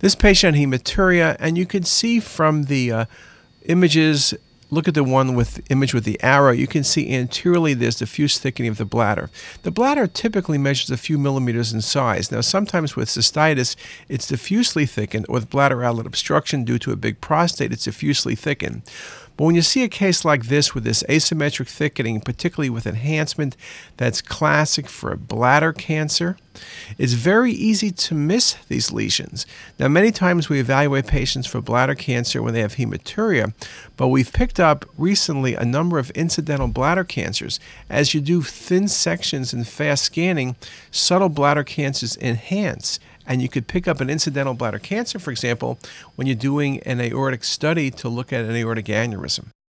This patient hematuria, and you can see from the uh, images look at the one with image with the arrow, you can see anteriorly there's diffuse thickening of the bladder. The bladder typically measures a few millimeters in size. Now, sometimes with cystitis, it's diffusely thickened, or with bladder outlet obstruction due to a big prostate, it's diffusely thickened. But when you see a case like this with this asymmetric thickening, particularly with enhancement that's classic for bladder cancer, it's very easy to miss these lesions. Now, many times we evaluate patients for bladder cancer when they have hematuria, but we've picked up recently a number of incidental bladder cancers. As you do thin sections and fast scanning, subtle bladder cancers enhance and you could pick up an incidental bladder cancer, for example, when you're doing an aortic study to look at an aortic aneurysm.